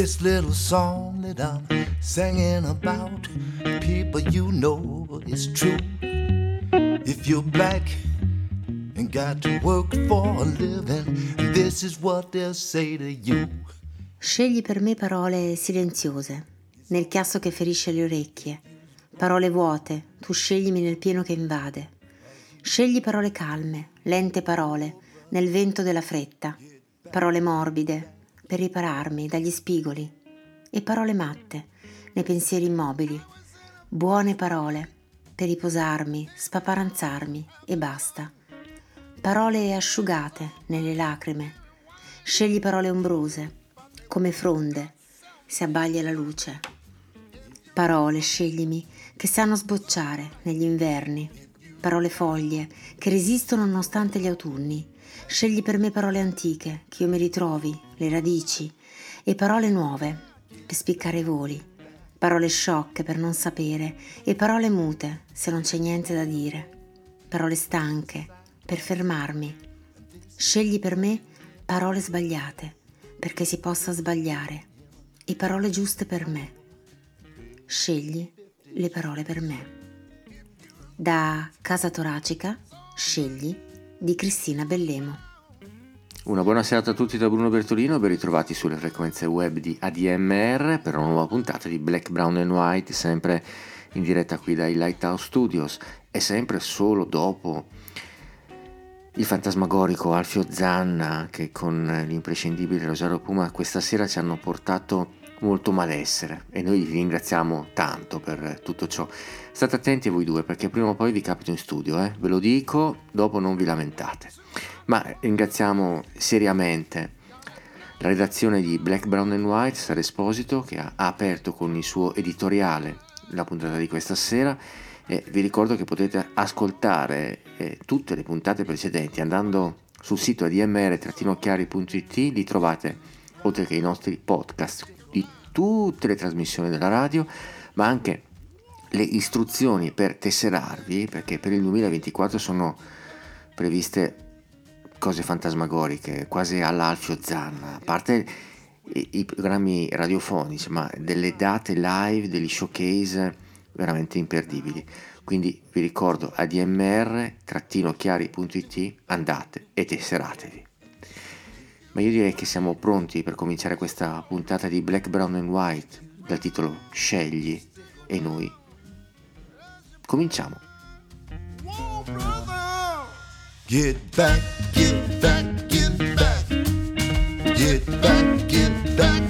this little song that I'm singing about. People, you know it's true. If you're black and got to work for a living, this is what they'll say to you. Scegli per me parole silenziose, nel chiasso che ferisce le orecchie. Parole vuote, tu sceglimi nel pieno che invade. Scegli parole calme, lente parole, nel vento della fretta. Parole morbide, per ripararmi dagli spigoli. E parole matte, nei pensieri immobili. Buone parole, per riposarmi, spaparanzarmi e basta. Parole asciugate nelle lacrime. Scegli parole ombrose come fronde, se abbaglia la luce. Parole, sceglimi, che sanno sbocciare negli inverni, parole foglie, che resistono nonostante gli autunni. Scegli per me parole antiche, che io mi ritrovi, le radici, e parole nuove, per spiccare i voli, parole sciocche per non sapere, e parole mute, se non c'è niente da dire, parole stanche, per fermarmi. Scegli per me parole sbagliate, perché si possa sbagliare e parole giuste per me. Scegli le parole per me. Da Casa Toracica, scegli di Cristina Bellemo. Una buona serata a tutti da Bruno Bertolino, ben ritrovati sulle frequenze web di ADMR per una nuova puntata di Black, Brown and White, sempre in diretta qui dai Lighthouse Studios e sempre solo dopo il fantasmagorico Alfio Zanna che con l'imprescindibile Rosario Puma questa sera ci hanno portato molto malessere e noi vi ringraziamo tanto per tutto ciò. State attenti voi due perché prima o poi vi capito in studio, eh? ve lo dico, dopo non vi lamentate. Ma ringraziamo seriamente la redazione di Black, Brown and White, Star Esposito, che ha aperto con il suo editoriale la puntata di questa sera e vi ricordo che potete ascoltare eh, tutte le puntate precedenti andando sul sito admr-chiari.it, li trovate oltre che i nostri podcast di tutte le trasmissioni della radio, ma anche le istruzioni per tesserarvi, perché per il 2024 sono previste cose fantasmagoriche, quasi all'Alfio Zanna, a parte i, i programmi radiofonici, ma delle date live, degli showcase veramente imperdibili. Quindi vi ricordo admr-chiari.it, andate e tesseratevi. Ma io direi che siamo pronti per cominciare questa puntata di Black, Brown and White dal titolo Scegli e noi cominciamo. Get back, get back, get back, get back, get back.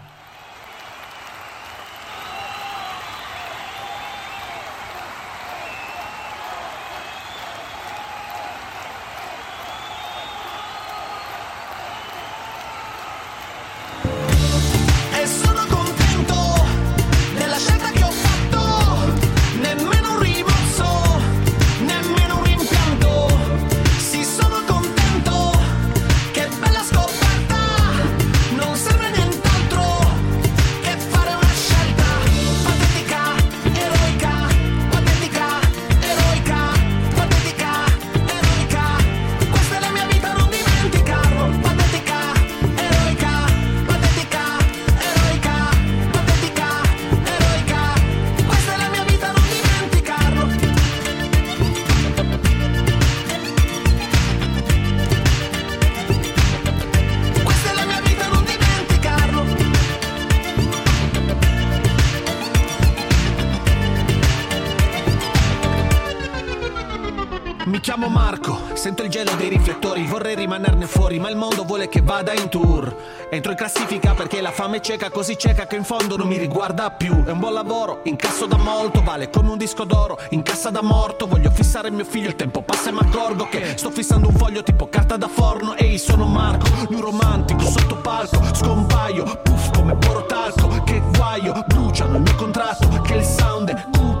chiamo Marco, sento il gelo dei riflettori, vorrei rimanerne fuori, ma il mondo vuole che vada in tour. Entro in classifica perché la fame è cieca, così cieca che in fondo non mi riguarda più. È un buon lavoro, incasso da molto, vale come un disco d'oro, in cassa da morto. Voglio fissare mio figlio, il tempo passa e mi accorgo che sto fissando un foglio tipo carta da forno. Ehi, sono Marco, lui romantico, sotto palco, scompaio, puff come porotalco. Che guaio, bruciano il mio contratto, che il sound è cupo,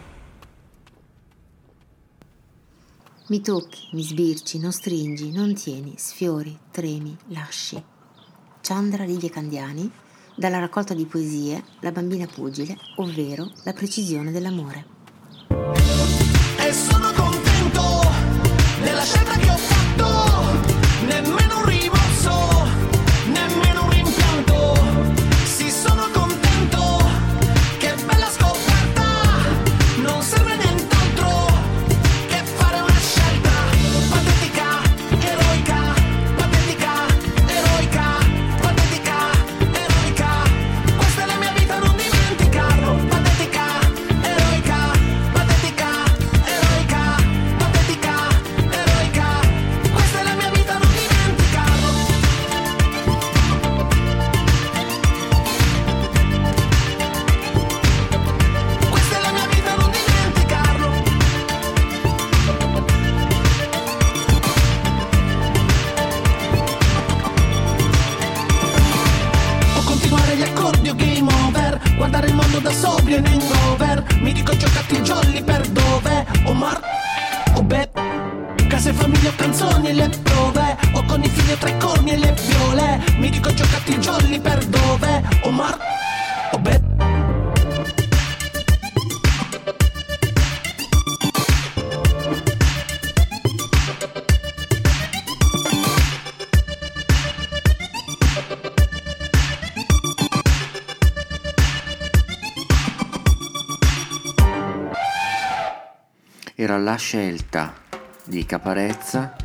Mi tocchi, mi sbirci, non stringi, non tieni, sfiori, tremi, lasci. Chandra Livia Candiani, dalla raccolta di poesie La bambina pugile, ovvero La precisione dell'amore. La scelta di Caparezza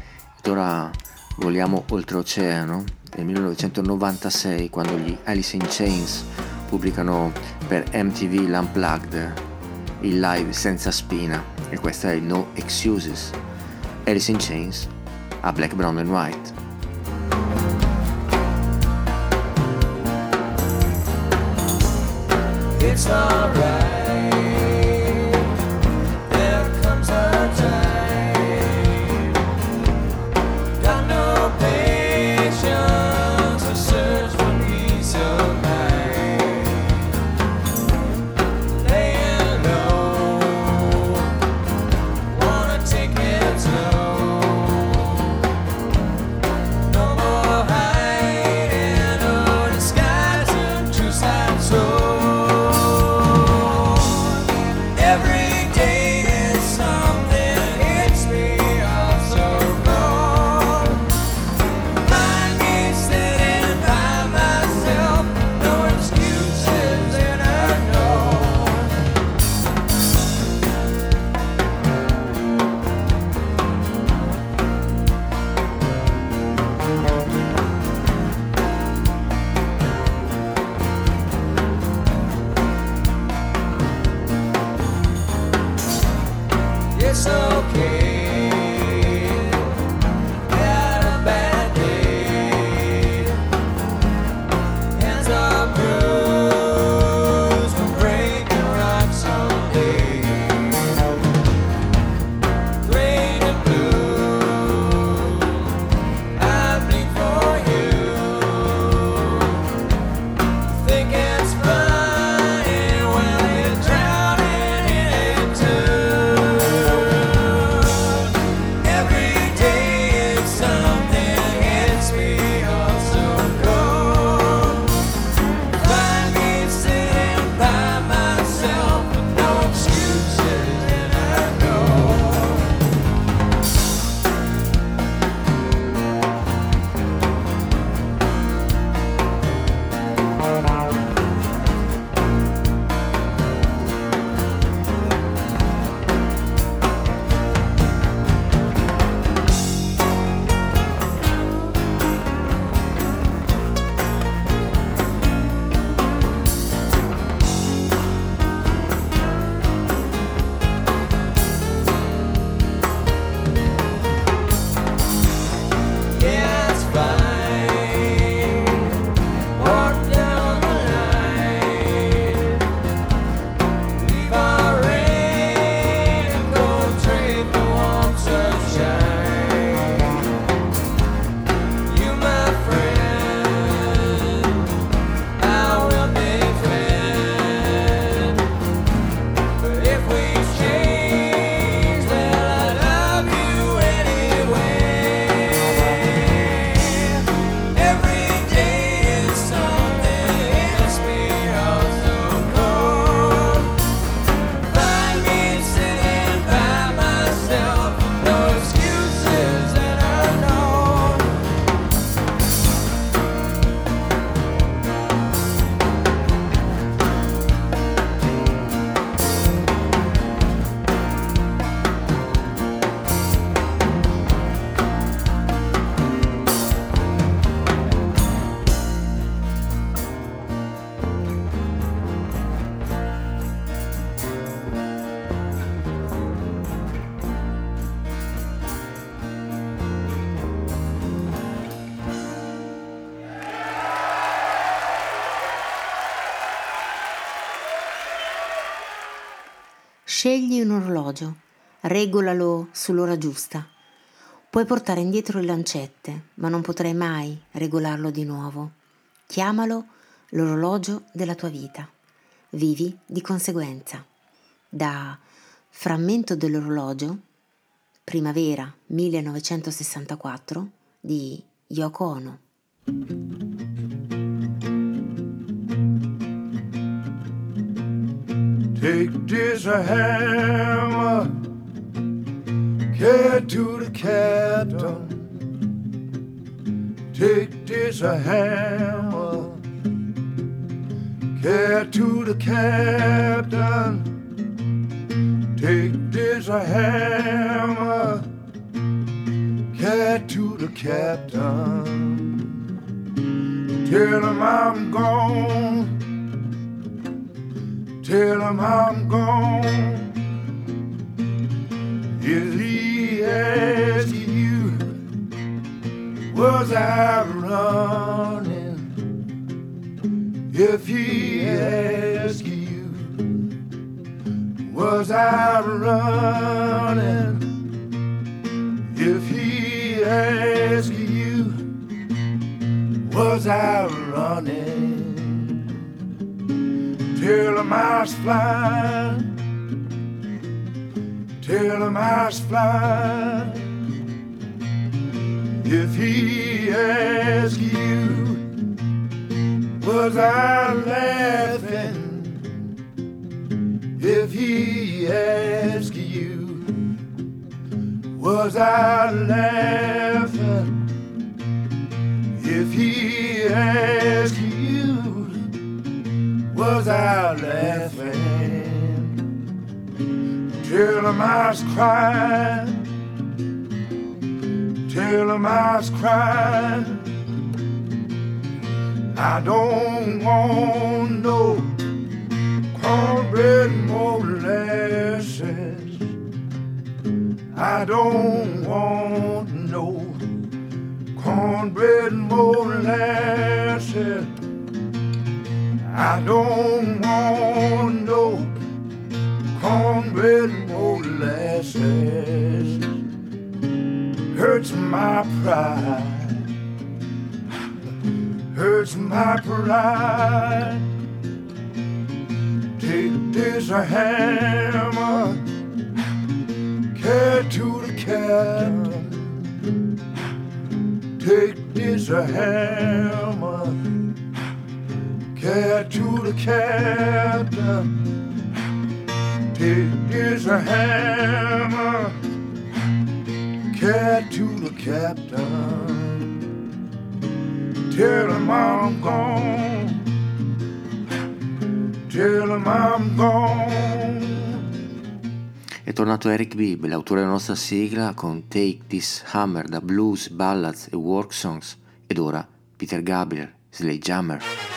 ora voliamo oltreoceano nel 1996 quando gli Alice in Chains pubblicano per MTV l'Unplugged, il live senza spina e questa è No Excuses. Alice in Chains a Black, Brown and White. It's alright. Regolalo sull'ora giusta. Puoi portare indietro le lancette, ma non potrai mai regolarlo di nuovo. Chiamalo l'orologio della tua vita. Vivi di conseguenza. Da Frammento dell'orologio, primavera 1964 di Yoko Ono. Take this hammer, carry to the captain. Take this a hammer, carry to the captain. Take this a hammer, carry to the captain. Tell him I'm gone. Tell him I'm gone. Is he asking you? Was I running? If he asking you, was I running? If he asking you, was I running? Tell him I was. Tell him I was flying. If he asks you, was I laughing? If he asks you, was I laughing? If he asks you, was I laughing? Him I was crying. Him I was crying. I don't want no cornbread molasses. I don't want no cornbread molasses. I don't want no cornbread Hurts my pride. Hurts my pride. Take this hammer, carry to the cabin. Take this hammer care to the captain. Take this hammer, care to the captain. Tell him I'm gone. Tell him I'm gone. È tornato Eric Bibb, l'autore della nostra sigla, con Take This Hammer da blues, ballads e work songs, ed ora Peter Gabriel, Sledgehammer. You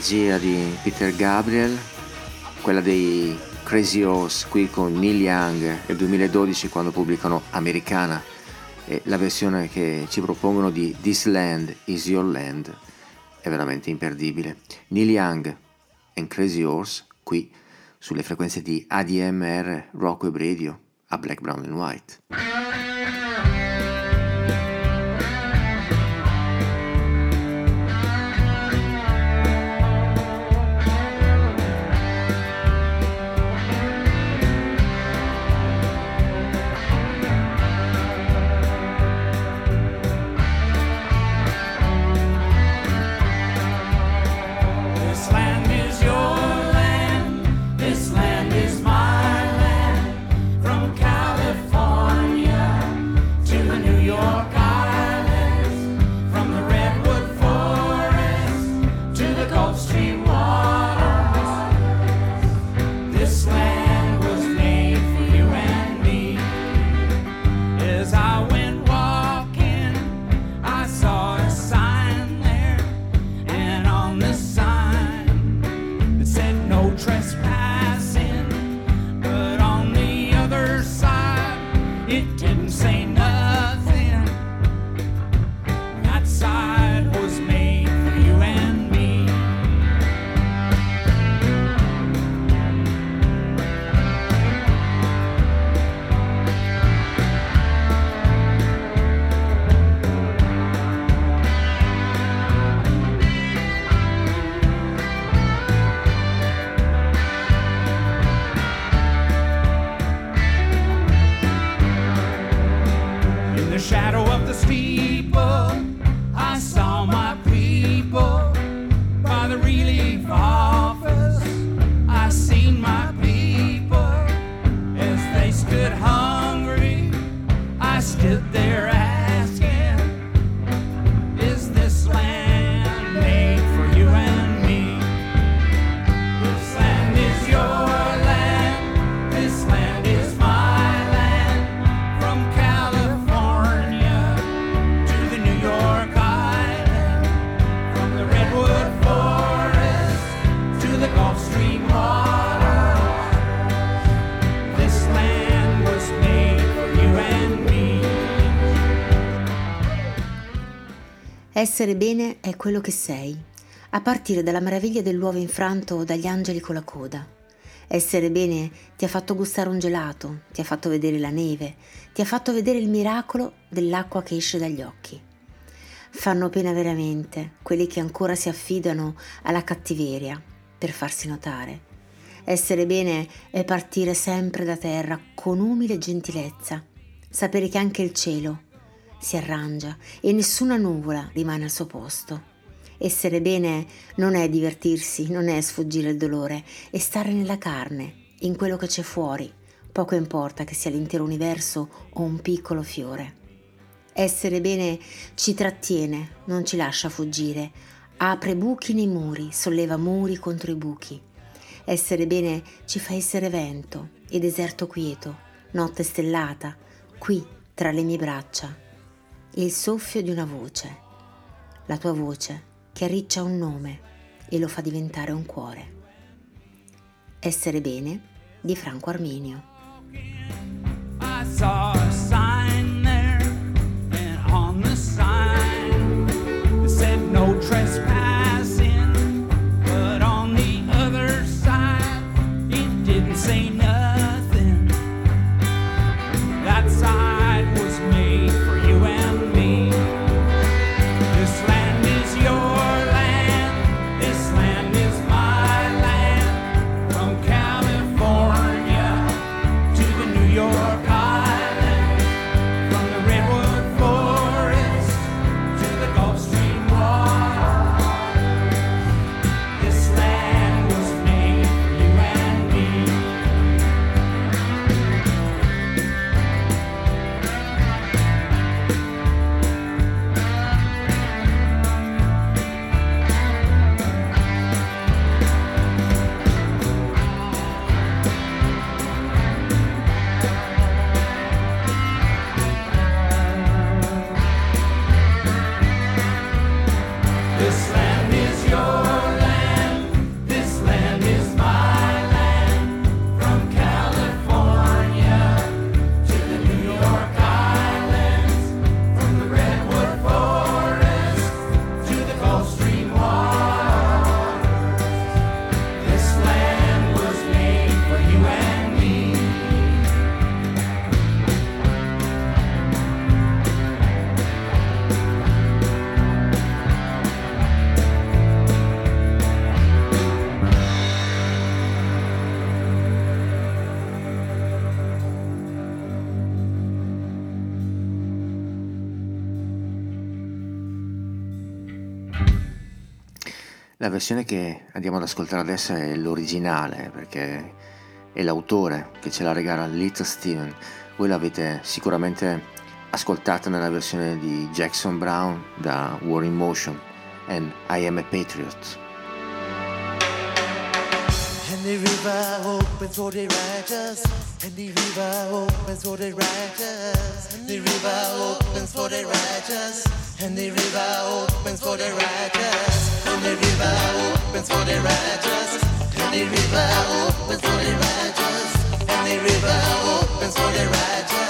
regia di Peter Gabriel, quella dei Crazy Horse qui con Neil Young nel 2012 quando pubblicano Americana e la versione che ci propongono di This Land Is Your Land è veramente imperdibile. Neil Young and Crazy Horse qui sulle frequenze di ADMR Rock Rockweb Radio a Black, Brown and White. shadow of the steeple, I saw. Essere bene è quello che sei, a partire dalla meraviglia dell'uovo infranto dagli angeli con la coda. Essere bene ti ha fatto gustare un gelato, ti ha fatto vedere la neve, ti ha fatto vedere il miracolo dell'acqua che esce dagli occhi. Fanno pena veramente quelli che ancora si affidano alla cattiveria per farsi notare. Essere bene è partire sempre da terra con umile gentilezza, sapere che anche il cielo si arrangia e nessuna nuvola rimane al suo posto. Essere bene non è divertirsi, non è sfuggire il dolore, è stare nella carne, in quello che c'è fuori, poco importa che sia l'intero universo o un piccolo fiore. Essere bene ci trattiene, non ci lascia fuggire, apre buchi nei muri, solleva muri contro i buchi. Essere bene ci fa essere vento e deserto quieto, notte stellata, qui tra le mie braccia. Il soffio di una voce, la tua voce che arriccia un nome e lo fa diventare un cuore. Essere bene di Franco Arminio. La versione che andiamo ad ascoltare adesso è l'originale perché è l'autore che ce la regala Little Steven. Voi l'avete sicuramente ascoltata nella versione di Jackson Brown da War in Motion and I Am a Patriot. And the river opens for the righteous. And the river opens for the righteous. And the river opens for the righteous. And the river opens for the righteous. And the river opens for the righteous. And the river opens for the righteous. And the river opens for the righteous.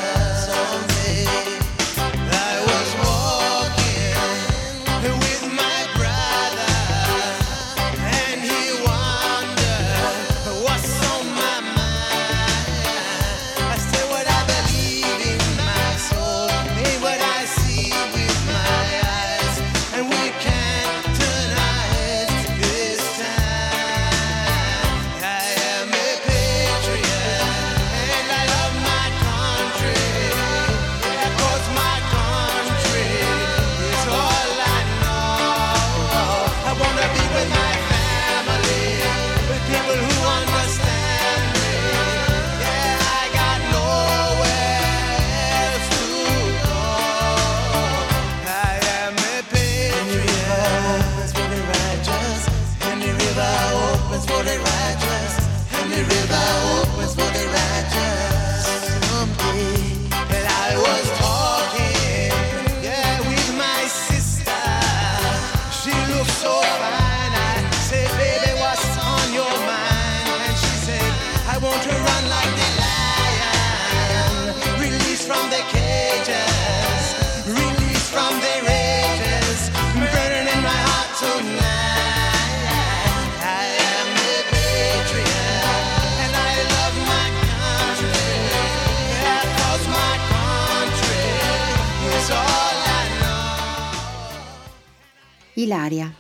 Ilaria,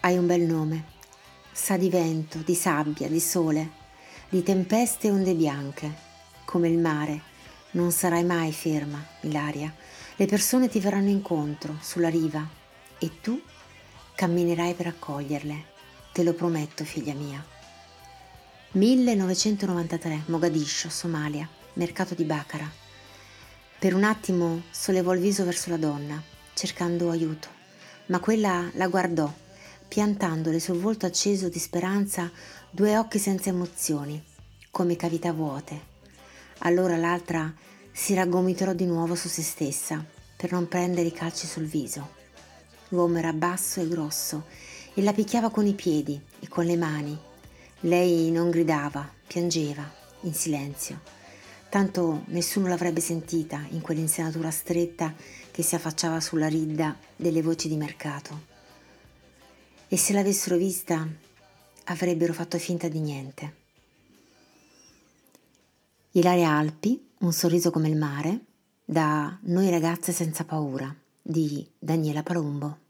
hai un bel nome. Sa di vento, di sabbia, di sole, di tempeste e onde bianche. Come il mare, non sarai mai ferma, Ilaria. Le persone ti verranno incontro sulla riva e tu camminerai per accoglierle. Te lo prometto, figlia mia. 1993, Mogadiscio, Somalia, mercato di Baccara. Per un attimo sollevò il viso verso la donna, cercando aiuto, ma quella la guardò, piantandole sul volto acceso di speranza due occhi senza emozioni, come cavità vuote. Allora l'altra si raggomitò di nuovo su se stessa per non prendere i calci sul viso. L'uomo era basso e grosso e la picchiava con i piedi e con le mani. Lei non gridava, piangeva, in silenzio. Tanto nessuno l'avrebbe sentita in quell'insenatura stretta che si affacciava sulla ridda delle voci di mercato. E se l'avessero vista, avrebbero fatto finta di niente. Ilaria Alpi, un sorriso come il mare, da Noi ragazze senza paura, di Daniela Palumbo.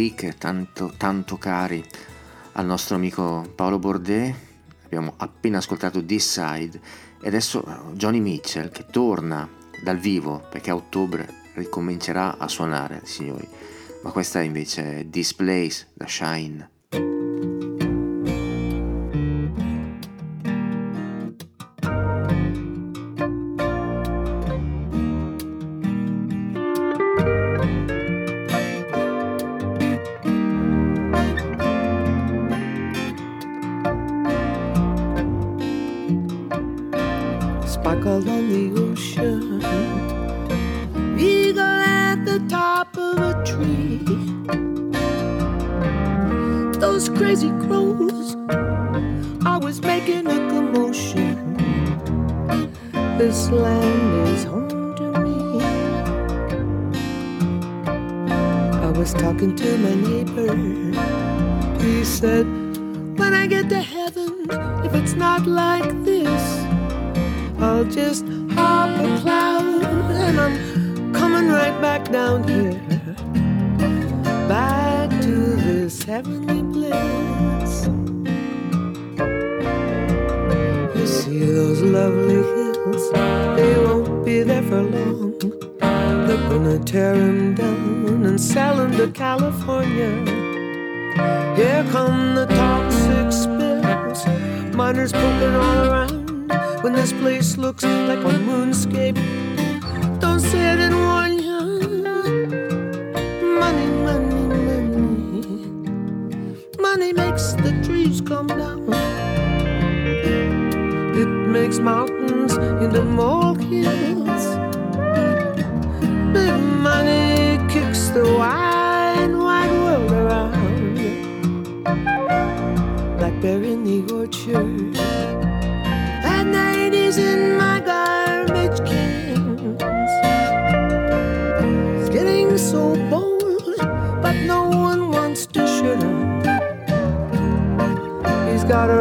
Creek, tanto, tanto cari al nostro amico Paolo Bordet. Abbiamo appena ascoltato This Side e adesso Johnny Mitchell che torna dal vivo perché a ottobre ricomincerà a suonare, signori. Ma questa invece è This Place da Shine. Out on the ocean. Eagle at the top of a tree. Those crazy crows always making a commotion. This land is home to me. I was talking to my neighbor. He said, When I get to heaven, if it's not like this, I'll just hop a cloud and I'm coming right back down here. Back to this heavenly bliss. You see those lovely hills, they won't be there for long. They're gonna tear 'em down and sell 'em to California. Here come the toxic spills, miners poking all around. When this place looks like a moonscape, don't say I didn't warn you. Money, money, money. Money makes the trees come down. It makes mountains into molehills. Big money kicks the wide, wide world around. Blackberry in the orchard. In my garbage cans. He's getting so bold, but no one wants to shut him. He's got a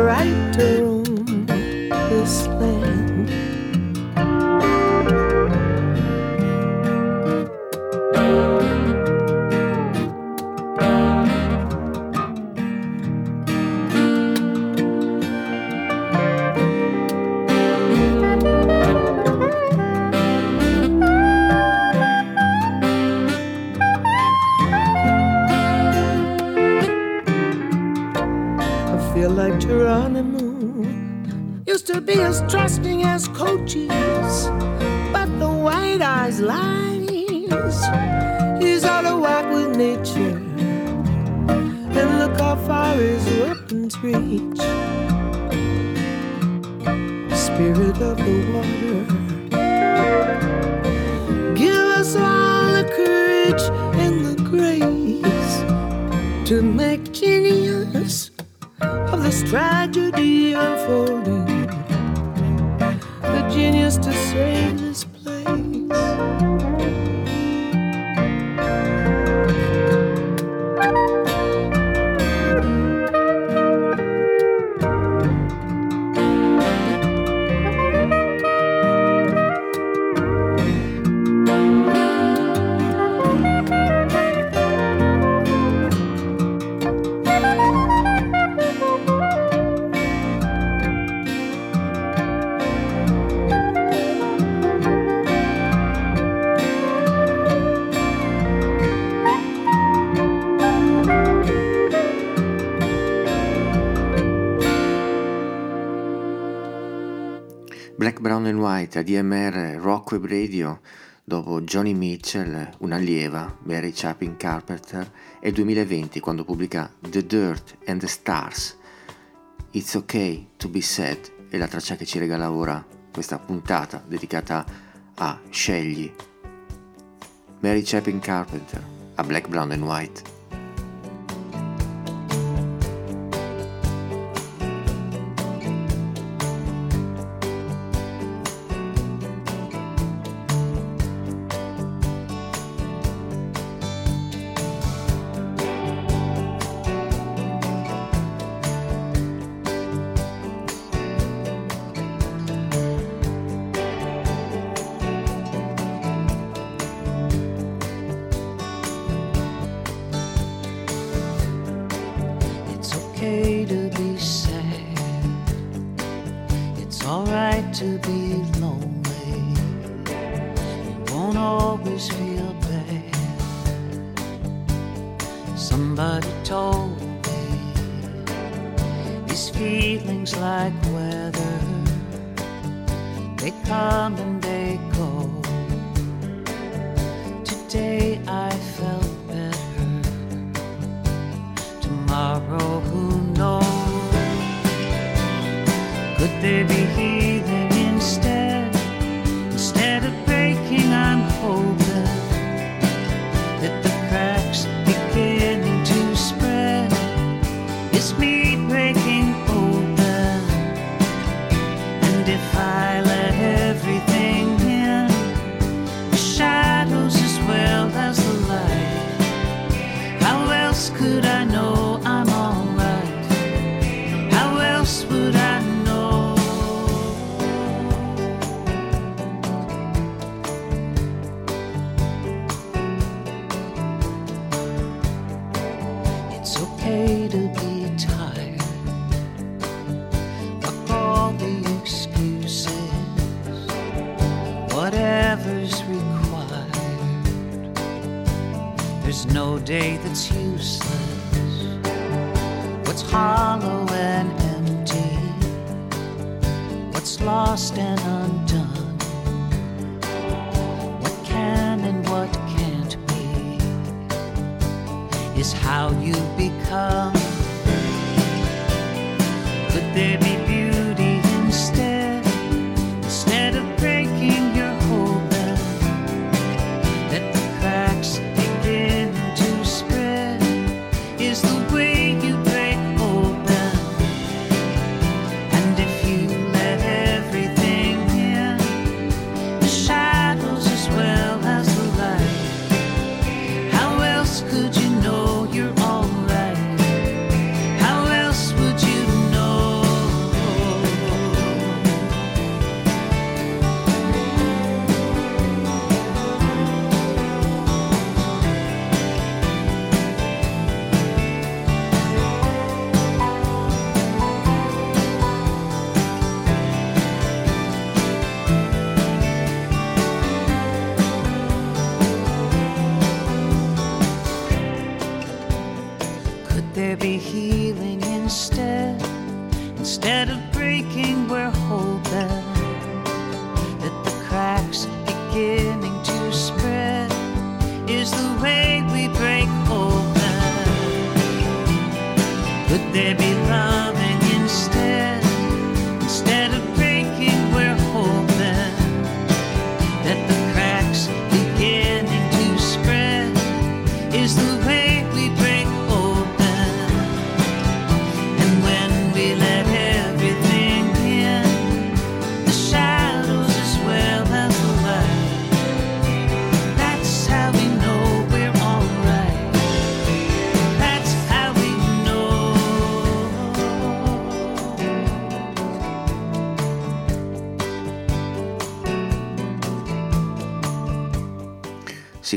tragedy unfolding. The genius to save this place. White, ADMR, Rock Radio, dopo Johnny Mitchell, un'allieva, Mary Chapin Carpenter, e il 2020 quando pubblica The Dirt and the Stars. It's Okay to Be Sad è la traccia che ci regala ora questa puntata dedicata a Scegli. Mary Chapin Carpenter, a Black, Brown and White.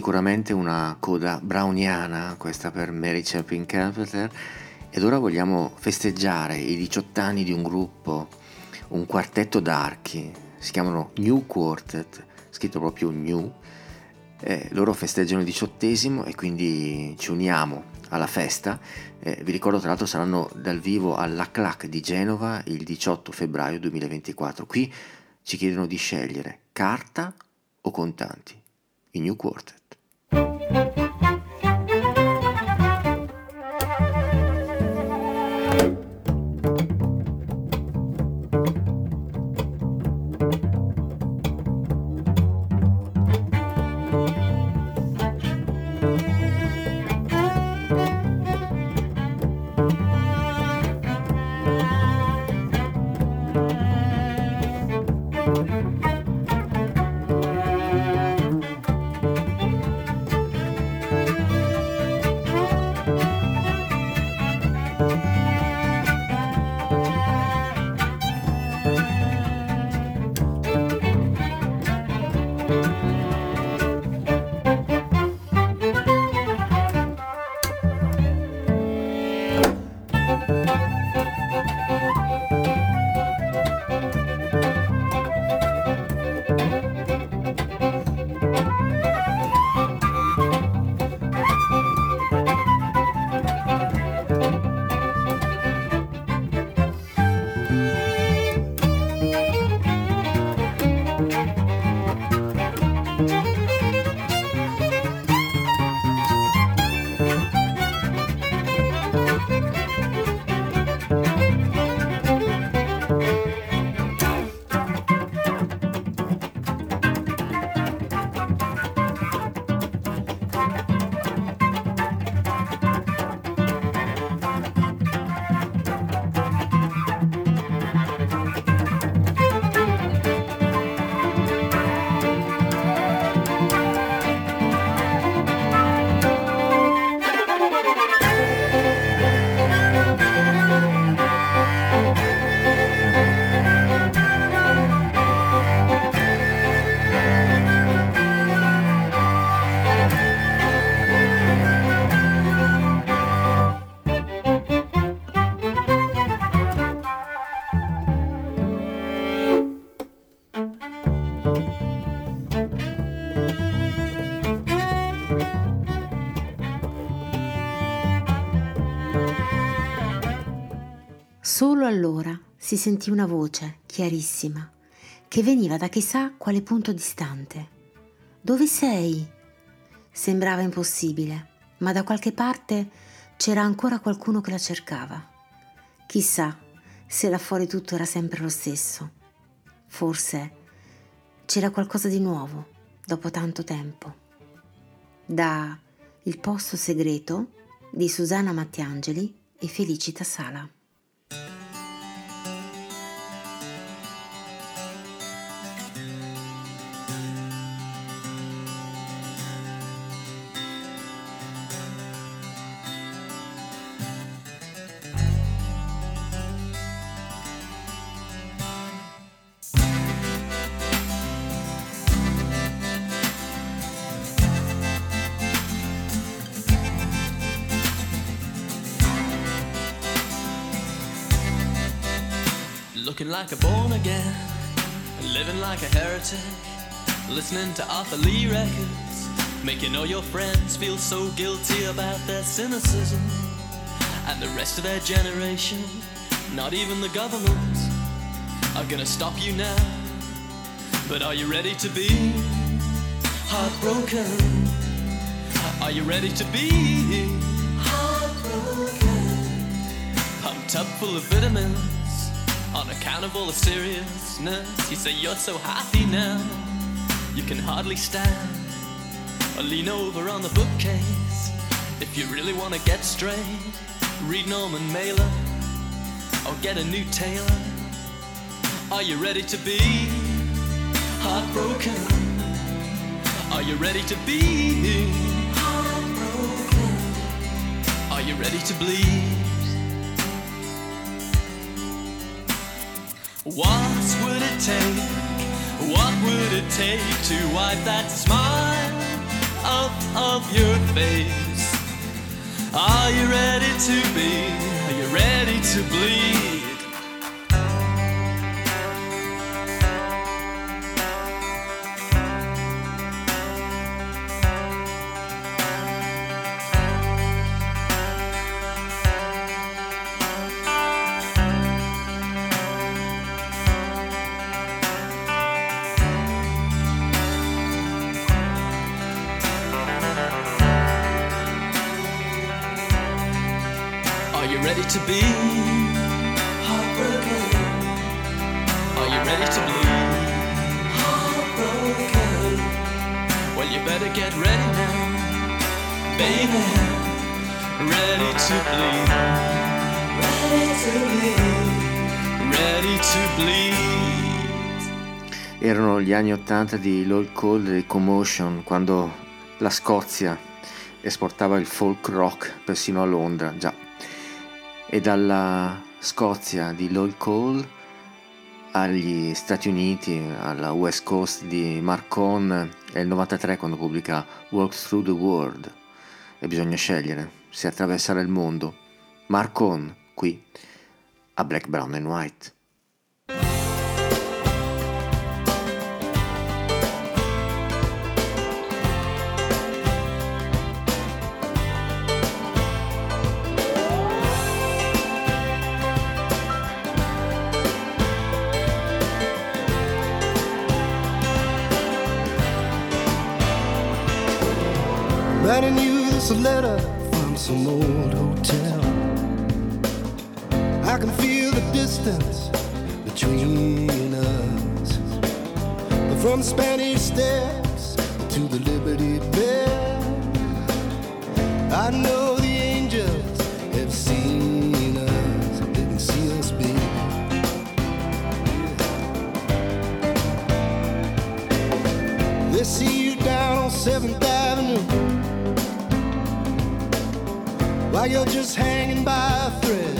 sicuramente una coda browniana, questa per Mary Chapin Carpenter, ed ora vogliamo festeggiare i 18 anni di un gruppo, un quartetto d'archi, si chiamano New Quartet, scritto proprio New, eh, loro festeggiano il diciottesimo e quindi ci uniamo alla festa. Eh, vi ricordo tra l'altro saranno dal vivo alla CLAC di Genova il 18 febbraio 2024. Qui ci chiedono di scegliere carta o contanti. I New Quartet. Thank you. Solo allora si sentì una voce chiarissima che veniva da chissà quale punto distante. Dove sei? Sembrava impossibile, ma da qualche parte c'era ancora qualcuno che la cercava. Chissà se là fuori tutto era sempre lo stesso. Forse c'era qualcosa di nuovo dopo tanto tempo. Da Il posto segreto di Susanna Mattiangeli e Felicita Sala. Like a heretic, listening to Arthur Lee records, making all your friends feel so guilty about their cynicism. And the rest of their generation, not even the government, are gonna stop you now. But are you ready to be heartbroken? Are you ready to be heartbroken? Pumped up full of vitamins on account of all the seriousness. You say you're so happy now, you can hardly stand. Or lean over on the bookcase if you really want to get straight. Read Norman Mailer or get a new tailor. Are you ready to be heartbroken? Are you ready to be heartbroken? Are you ready to bleed? What would it take? What would it take to wipe that smile off of your face? Are you ready to be? Are you ready to bleed? Better get ready now, baby. Ready to bleed. Ready to bleed. Ready to bleed. Erano gli anni 80 di Lloyd Cole e Commotion, quando la Scozia esportava il folk rock persino a Londra, già. E dalla Scozia di Lloyd Cole agli Stati Uniti, alla West Coast di Marcon, è il 93 quando pubblica Walk Through the World. E bisogna scegliere se attraversare il mondo. Marcon, qui, a Black, Brown and White. Some old hotel. I can feel the distance between us. From Spanish steps to the Liberty Bell, I know the angels have seen us. They can see us, baby. They see you down on 7th while you're just hanging by a thread.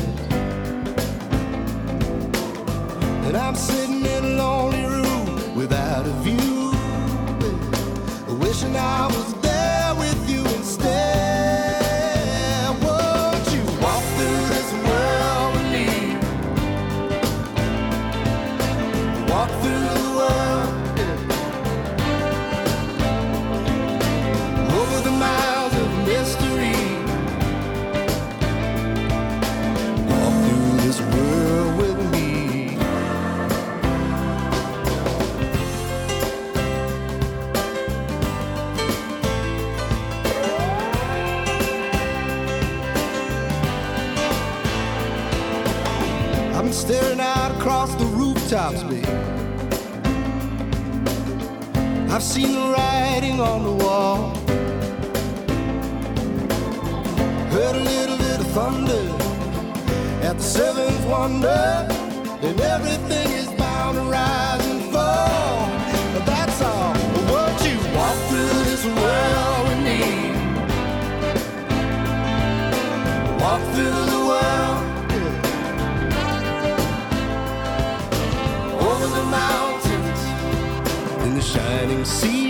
And I'm sitting in a lonely room without a view, wishing I was I've seen the writing on the wall. Heard a little bit of thunder at the seventh wonder, and everything is bound to rise and fall. But that's all. Won't you walk through this world with me? Walk through the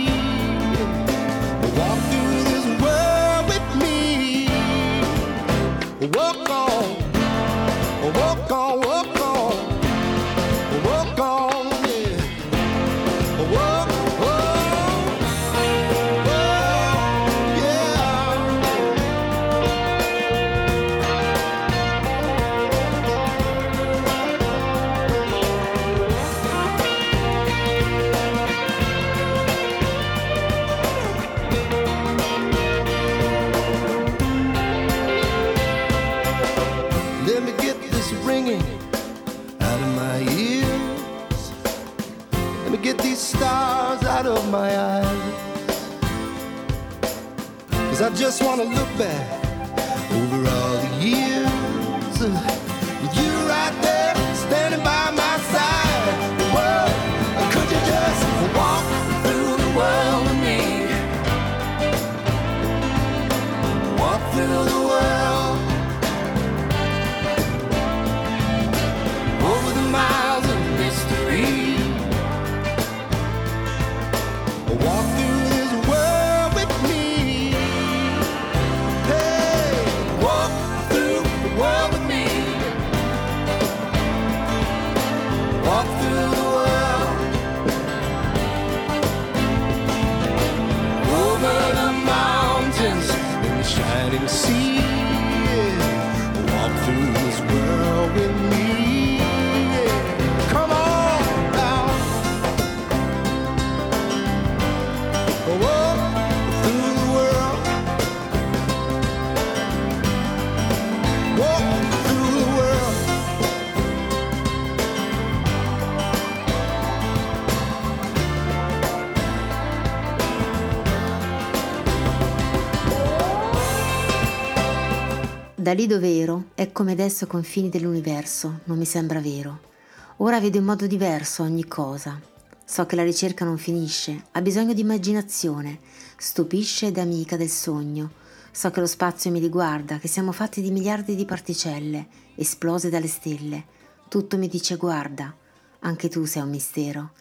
Lì dove ero è come adesso ai confini dell'universo, non mi sembra vero. Ora vedo in modo diverso ogni cosa. So che la ricerca non finisce, ha bisogno di immaginazione, stupisce ed è amica del sogno. So che lo spazio mi riguarda, che siamo fatti di miliardi di particelle, esplose dalle stelle. Tutto mi dice guarda, anche tu sei un mistero.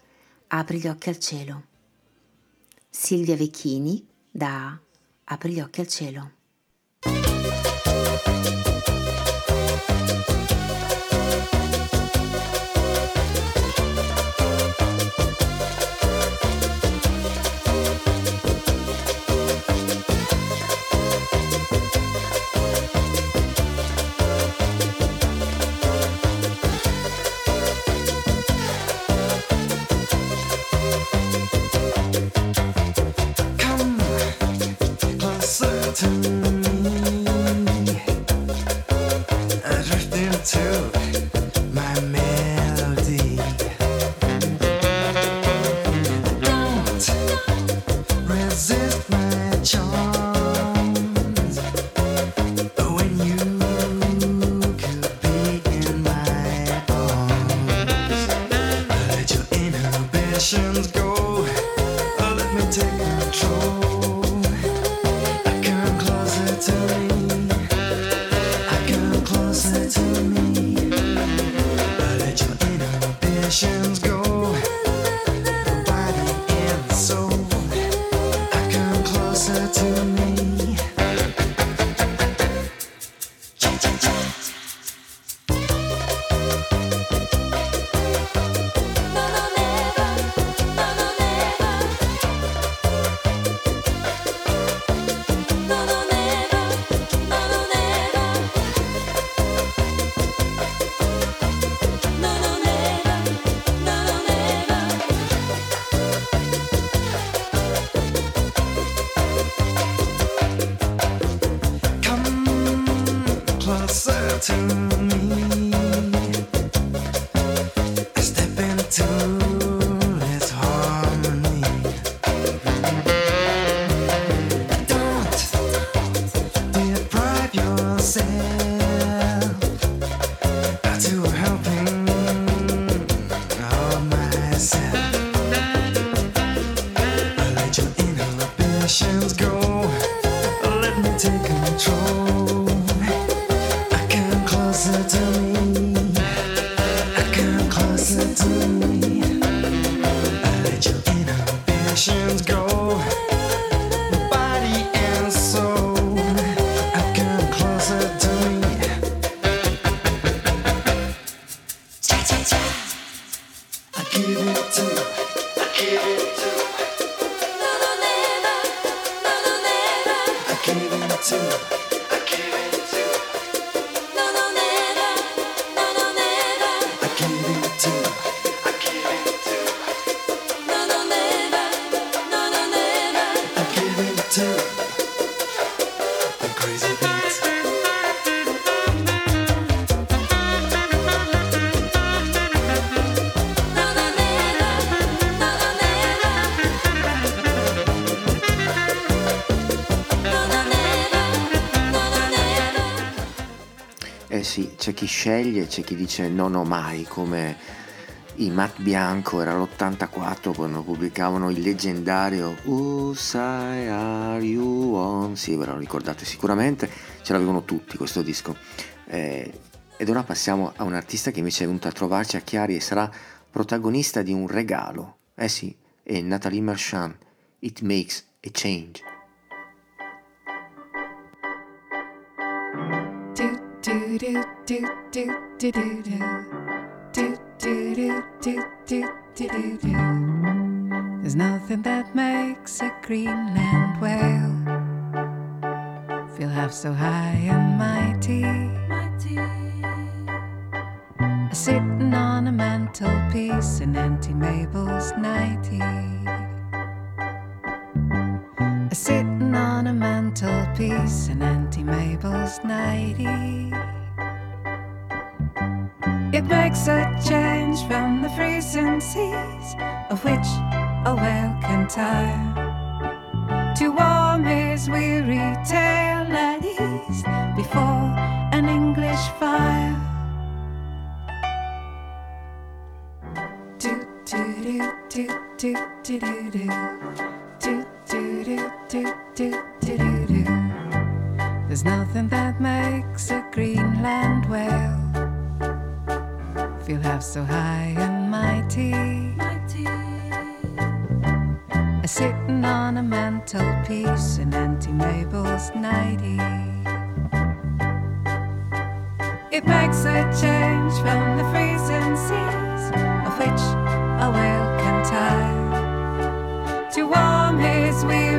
Apri gli occhi al cielo. Silvia Vecchini da Apri gli occhi al cielo. Sceglie, c'è chi dice no no mai, come i Matt Bianco era l'84 quando pubblicavano il leggendario Who Side Are You On? Sì, ve lo ricordate sicuramente, ce l'avevano tutti questo disco. Eh, ed ora passiamo a un artista che invece è venuto a trovarci a Chiari e sarà protagonista di un regalo. Eh sì, è Nathalie Marchand, It Makes a Change. There's nothing that makes a Greenland whale feel half so high and mighty. Sitting on a mantelpiece in Auntie Mabel's nightie. Sitting on a mantelpiece in Auntie Mabel's nightie. It makes a change from the freezing seas of which a whale can tire to warm his weary tail at ease before an English fire. Do do do do do do do do do do do do do. There's nothing that makes a Greenland whale feel half so high and mighty. Sitting on a mantelpiece in Auntie Mabel's nightie. It makes a change from the freezing seas of which a whale can tire to warm his weary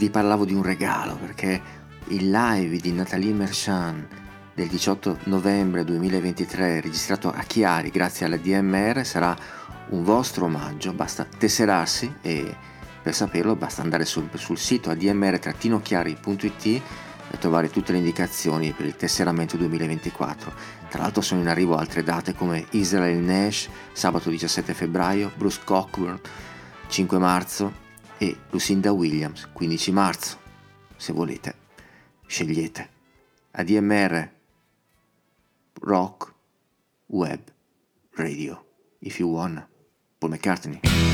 vi, parlavo di un regalo? Perché il live di Nathalie Merchant del 18 novembre 2023, registrato a Chiari grazie alla DMR, sarà un vostro omaggio. Basta tesserarsi e per saperlo basta andare sul, sul sito admr-chiari.it e trovare tutte le indicazioni per il tesseramento 2024. Tra l'altro sono in arrivo altre date come Israel Nash, sabato 17 febbraio, Bruce Cockburn, 5 marzo e Lucinda Williams, 15 marzo. Se volete, scegliete. ADMR Rock Web Radio. If you wanna. Paul McCartney.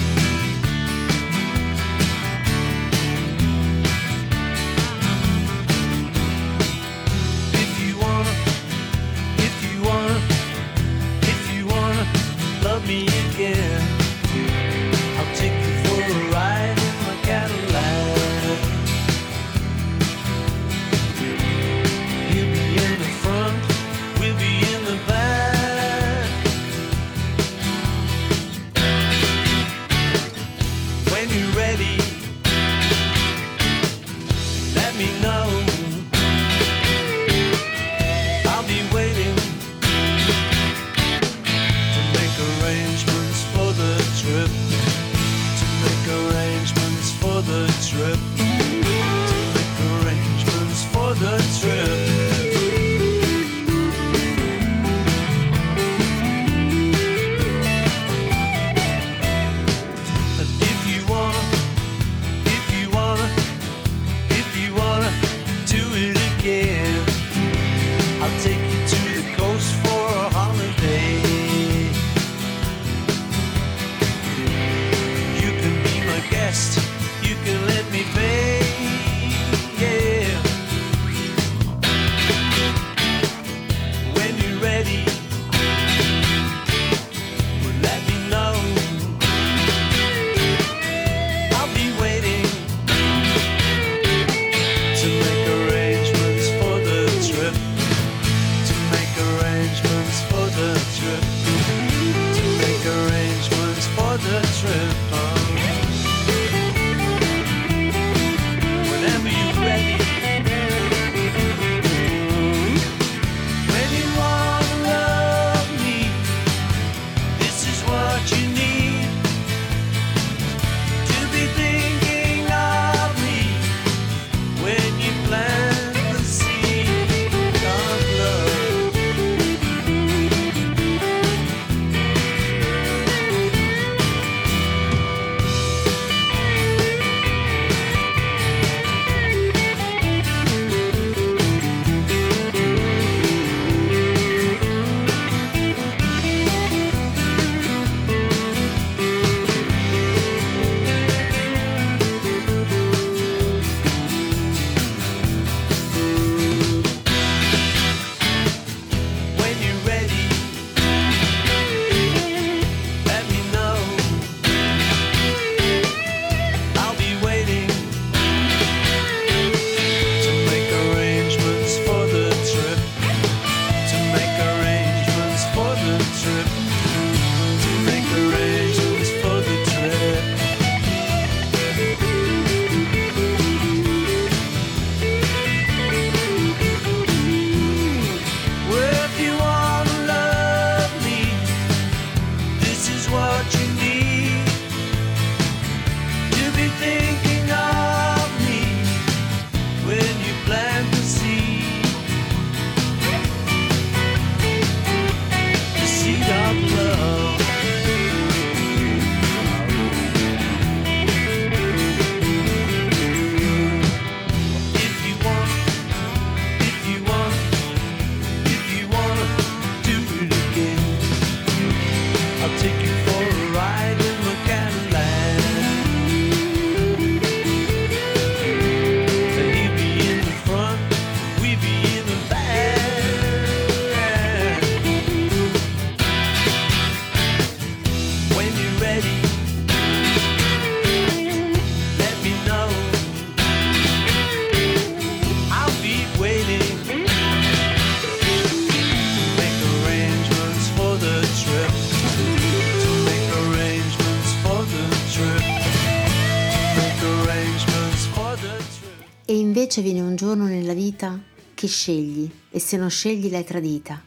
vita che scegli e se non scegli l'hai tradita.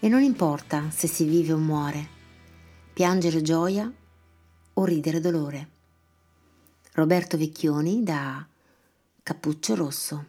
E non importa se si vive o muore, piangere gioia o ridere dolore. Roberto Vecchioni da Cappuccio Rosso.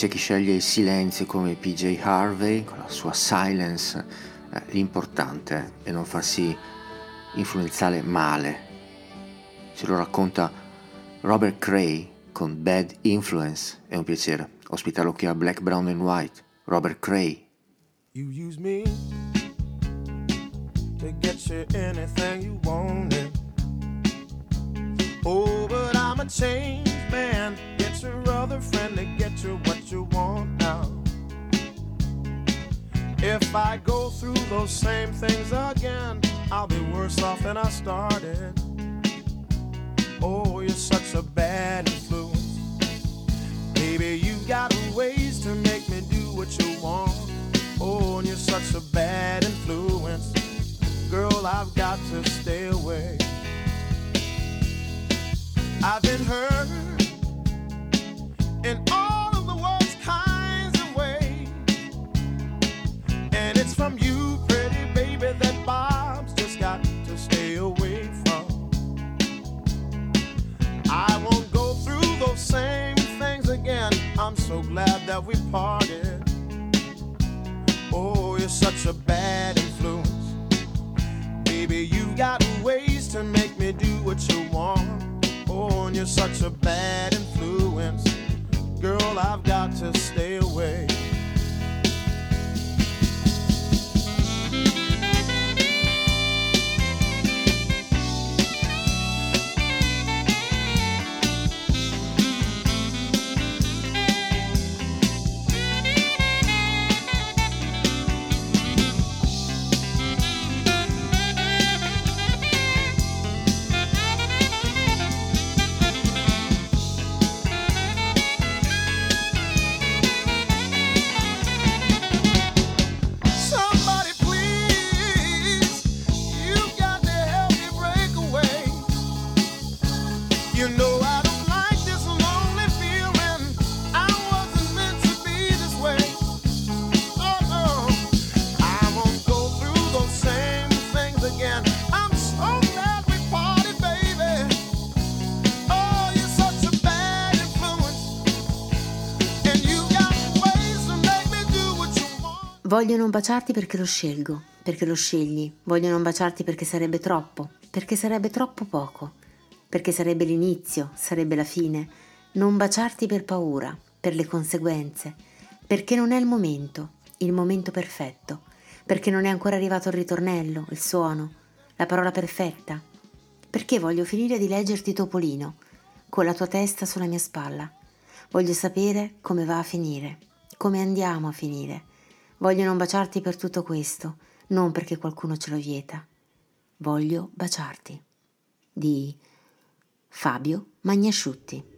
C'è chi sceglie il silenzio come PJ Harvey con la sua silence. Eh, l'importante è non farsi influenzare male. Ce lo racconta Robert Cray con Bad Influence. È un piacere ospitarlo qui a Black, Brown and White. Robert Cray. You use me to get you anything you wanted. Oh, but I'm a changed man. Get your other friend to get you what you want now. If I go through those same things again, I'll be worse off than I started. Oh, you're such a bad influence. Baby, you got ways to make me do what you want. Oh, and you're such a bad influence. Girl, I've got to stay away. I've been hurt in all of the worst kinds of ways. And it's from you, pretty baby, that Bob's just got to stay away from. I won't go through those same things again. I'm so glad that we parted. Oh, you're such a bad influence. Baby, you got ways to make me do what you want. Oh, and you're such a bad influence. Girl, I've got to stay away. Voglio non baciarti perché lo scelgo, perché lo scegli. Voglio non baciarti perché sarebbe troppo, perché sarebbe troppo poco, perché sarebbe l'inizio, sarebbe la fine. Non baciarti per paura, per le conseguenze, perché non è il momento, il momento perfetto, perché non è ancora arrivato il ritornello, il suono, la parola perfetta. Perché voglio finire di leggerti Topolino, con la tua testa sulla mia spalla. Voglio sapere come va a finire, come andiamo a finire. Voglio non baciarti per tutto questo, non perché qualcuno ce lo vieta. Voglio baciarti. Di Fabio Magnasciutti.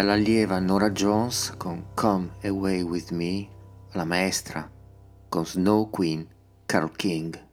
dall'allieva Nora Jones con Come Away With Me alla maestra con Snow Queen Carol King.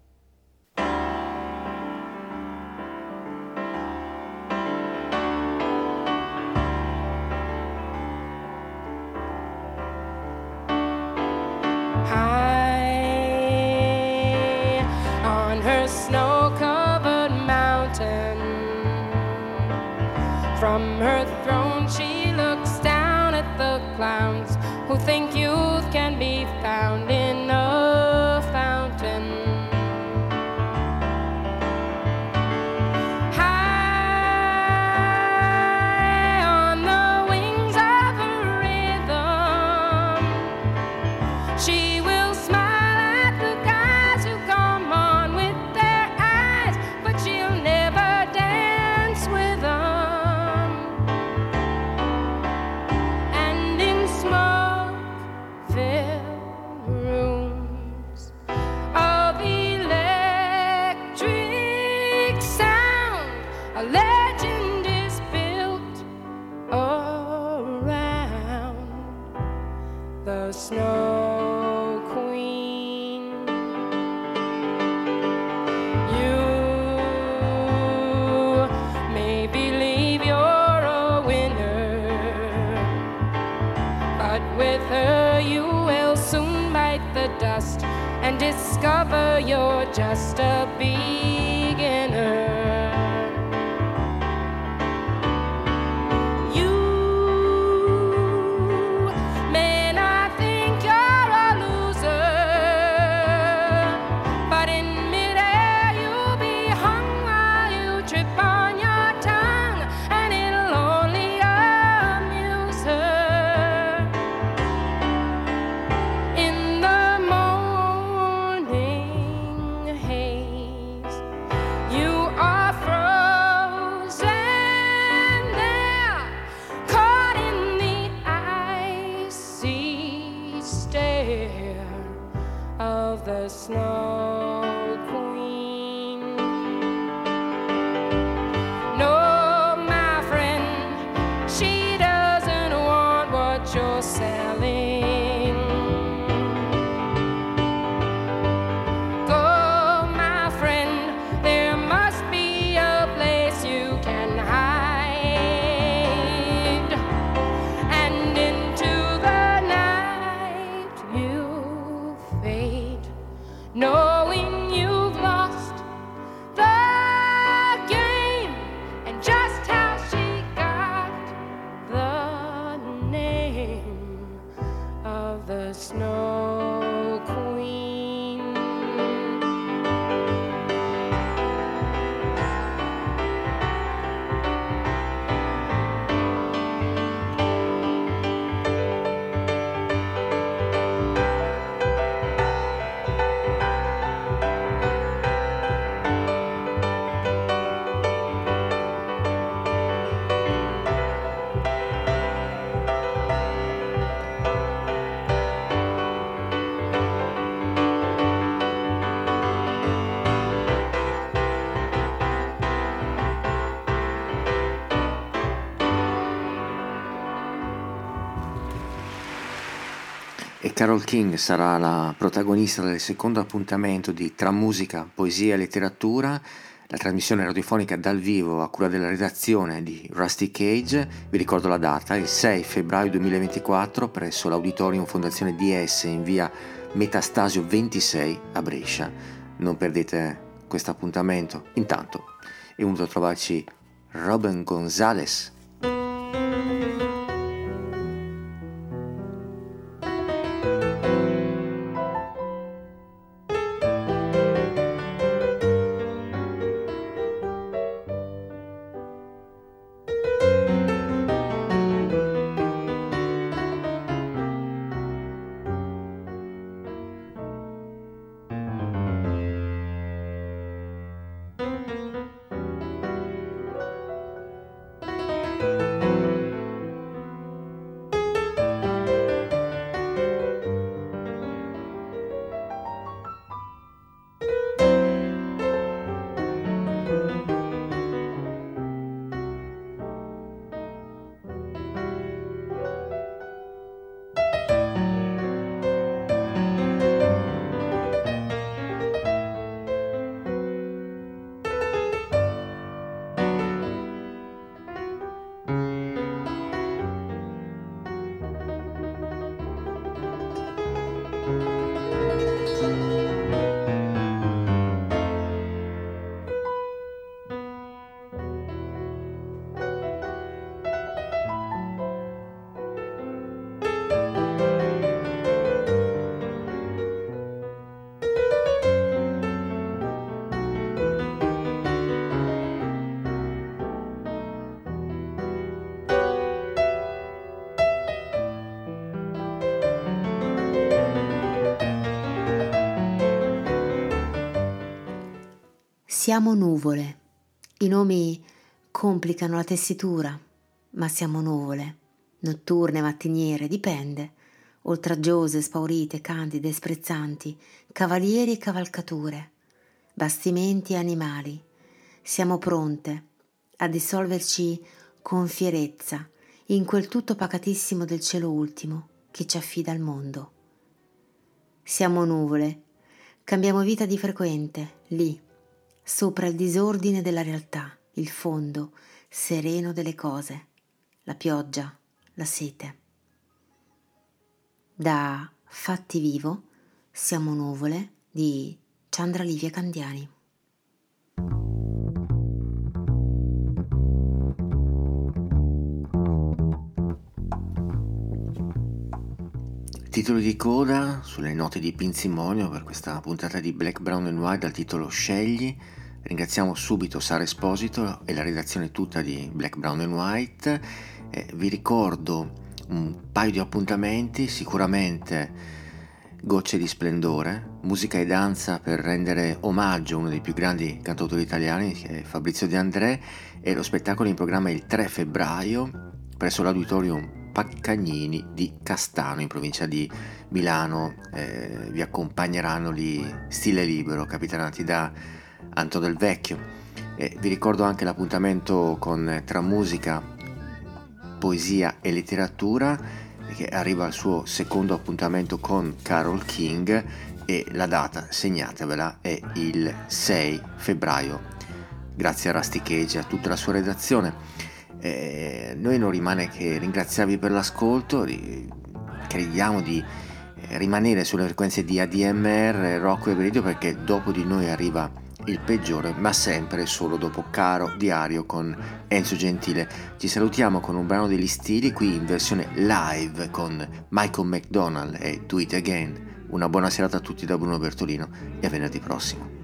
Carol King sarà la protagonista del secondo appuntamento di Tra musica, poesia e letteratura, la trasmissione radiofonica dal vivo a cura della redazione di Rusty Cage. Vi ricordo la data, il 6 febbraio 2024 presso l'Auditorium Fondazione DS in via Metastasio 26 a Brescia. Non perdete questo appuntamento. Intanto è venuto a trovarci Robin Gonzalez. Siamo nuvole. I nomi complicano la tessitura, ma siamo nuvole. Notturne, mattiniere, dipende. Oltraggiose, spaurite, candide, sprezzanti, cavalieri e cavalcature, bastimenti e animali. Siamo pronte a dissolverci con fierezza in quel tutto pacatissimo del cielo ultimo che ci affida al mondo. Siamo nuvole, cambiamo vita di frequente, lì, sopra il disordine della realtà, il fondo sereno delle cose, la pioggia, la sete. Da Fatti vivo siamo nuvole di Chandra Livia Candiani. Titolo di coda sulle note di Pinzimonio per questa puntata di Black, Brown and White dal titolo Scegli. Ringraziamo subito Sara Esposito e la redazione tutta di Black, Brown and White. Eh, vi ricordo un paio di appuntamenti, sicuramente Gocce di splendore, musica e danza per rendere omaggio a uno dei più grandi cantautori italiani, che è Fabrizio De André, e lo spettacolo in programma il 3 febbraio presso l'auditorium Paccagnini di Castano in provincia di Milano. Eh, vi accompagneranno lì Stile Libero, capitanati da Anto del Vecchio. Eh, vi ricordo anche l'appuntamento con Tra musica, poesia e letteratura che arriva al suo secondo appuntamento con Carol King e la data, segnatevela, è il 6 febbraio. Grazie a Rusty Cage e a tutta la sua redazione. Eh, noi non rimane che ringraziarvi per l'ascolto, crediamo di eh, rimanere sulle frequenze di ADMR, Rocco e Radio perché dopo di noi arriva il peggiore, ma sempre e solo dopo Caro Diario con Enzo Gentile. Ci salutiamo con un brano degli stili qui in versione live con Michael McDonald e Do It Again. Una buona serata a tutti da Bruno Bertolino e a venerdì prossimo.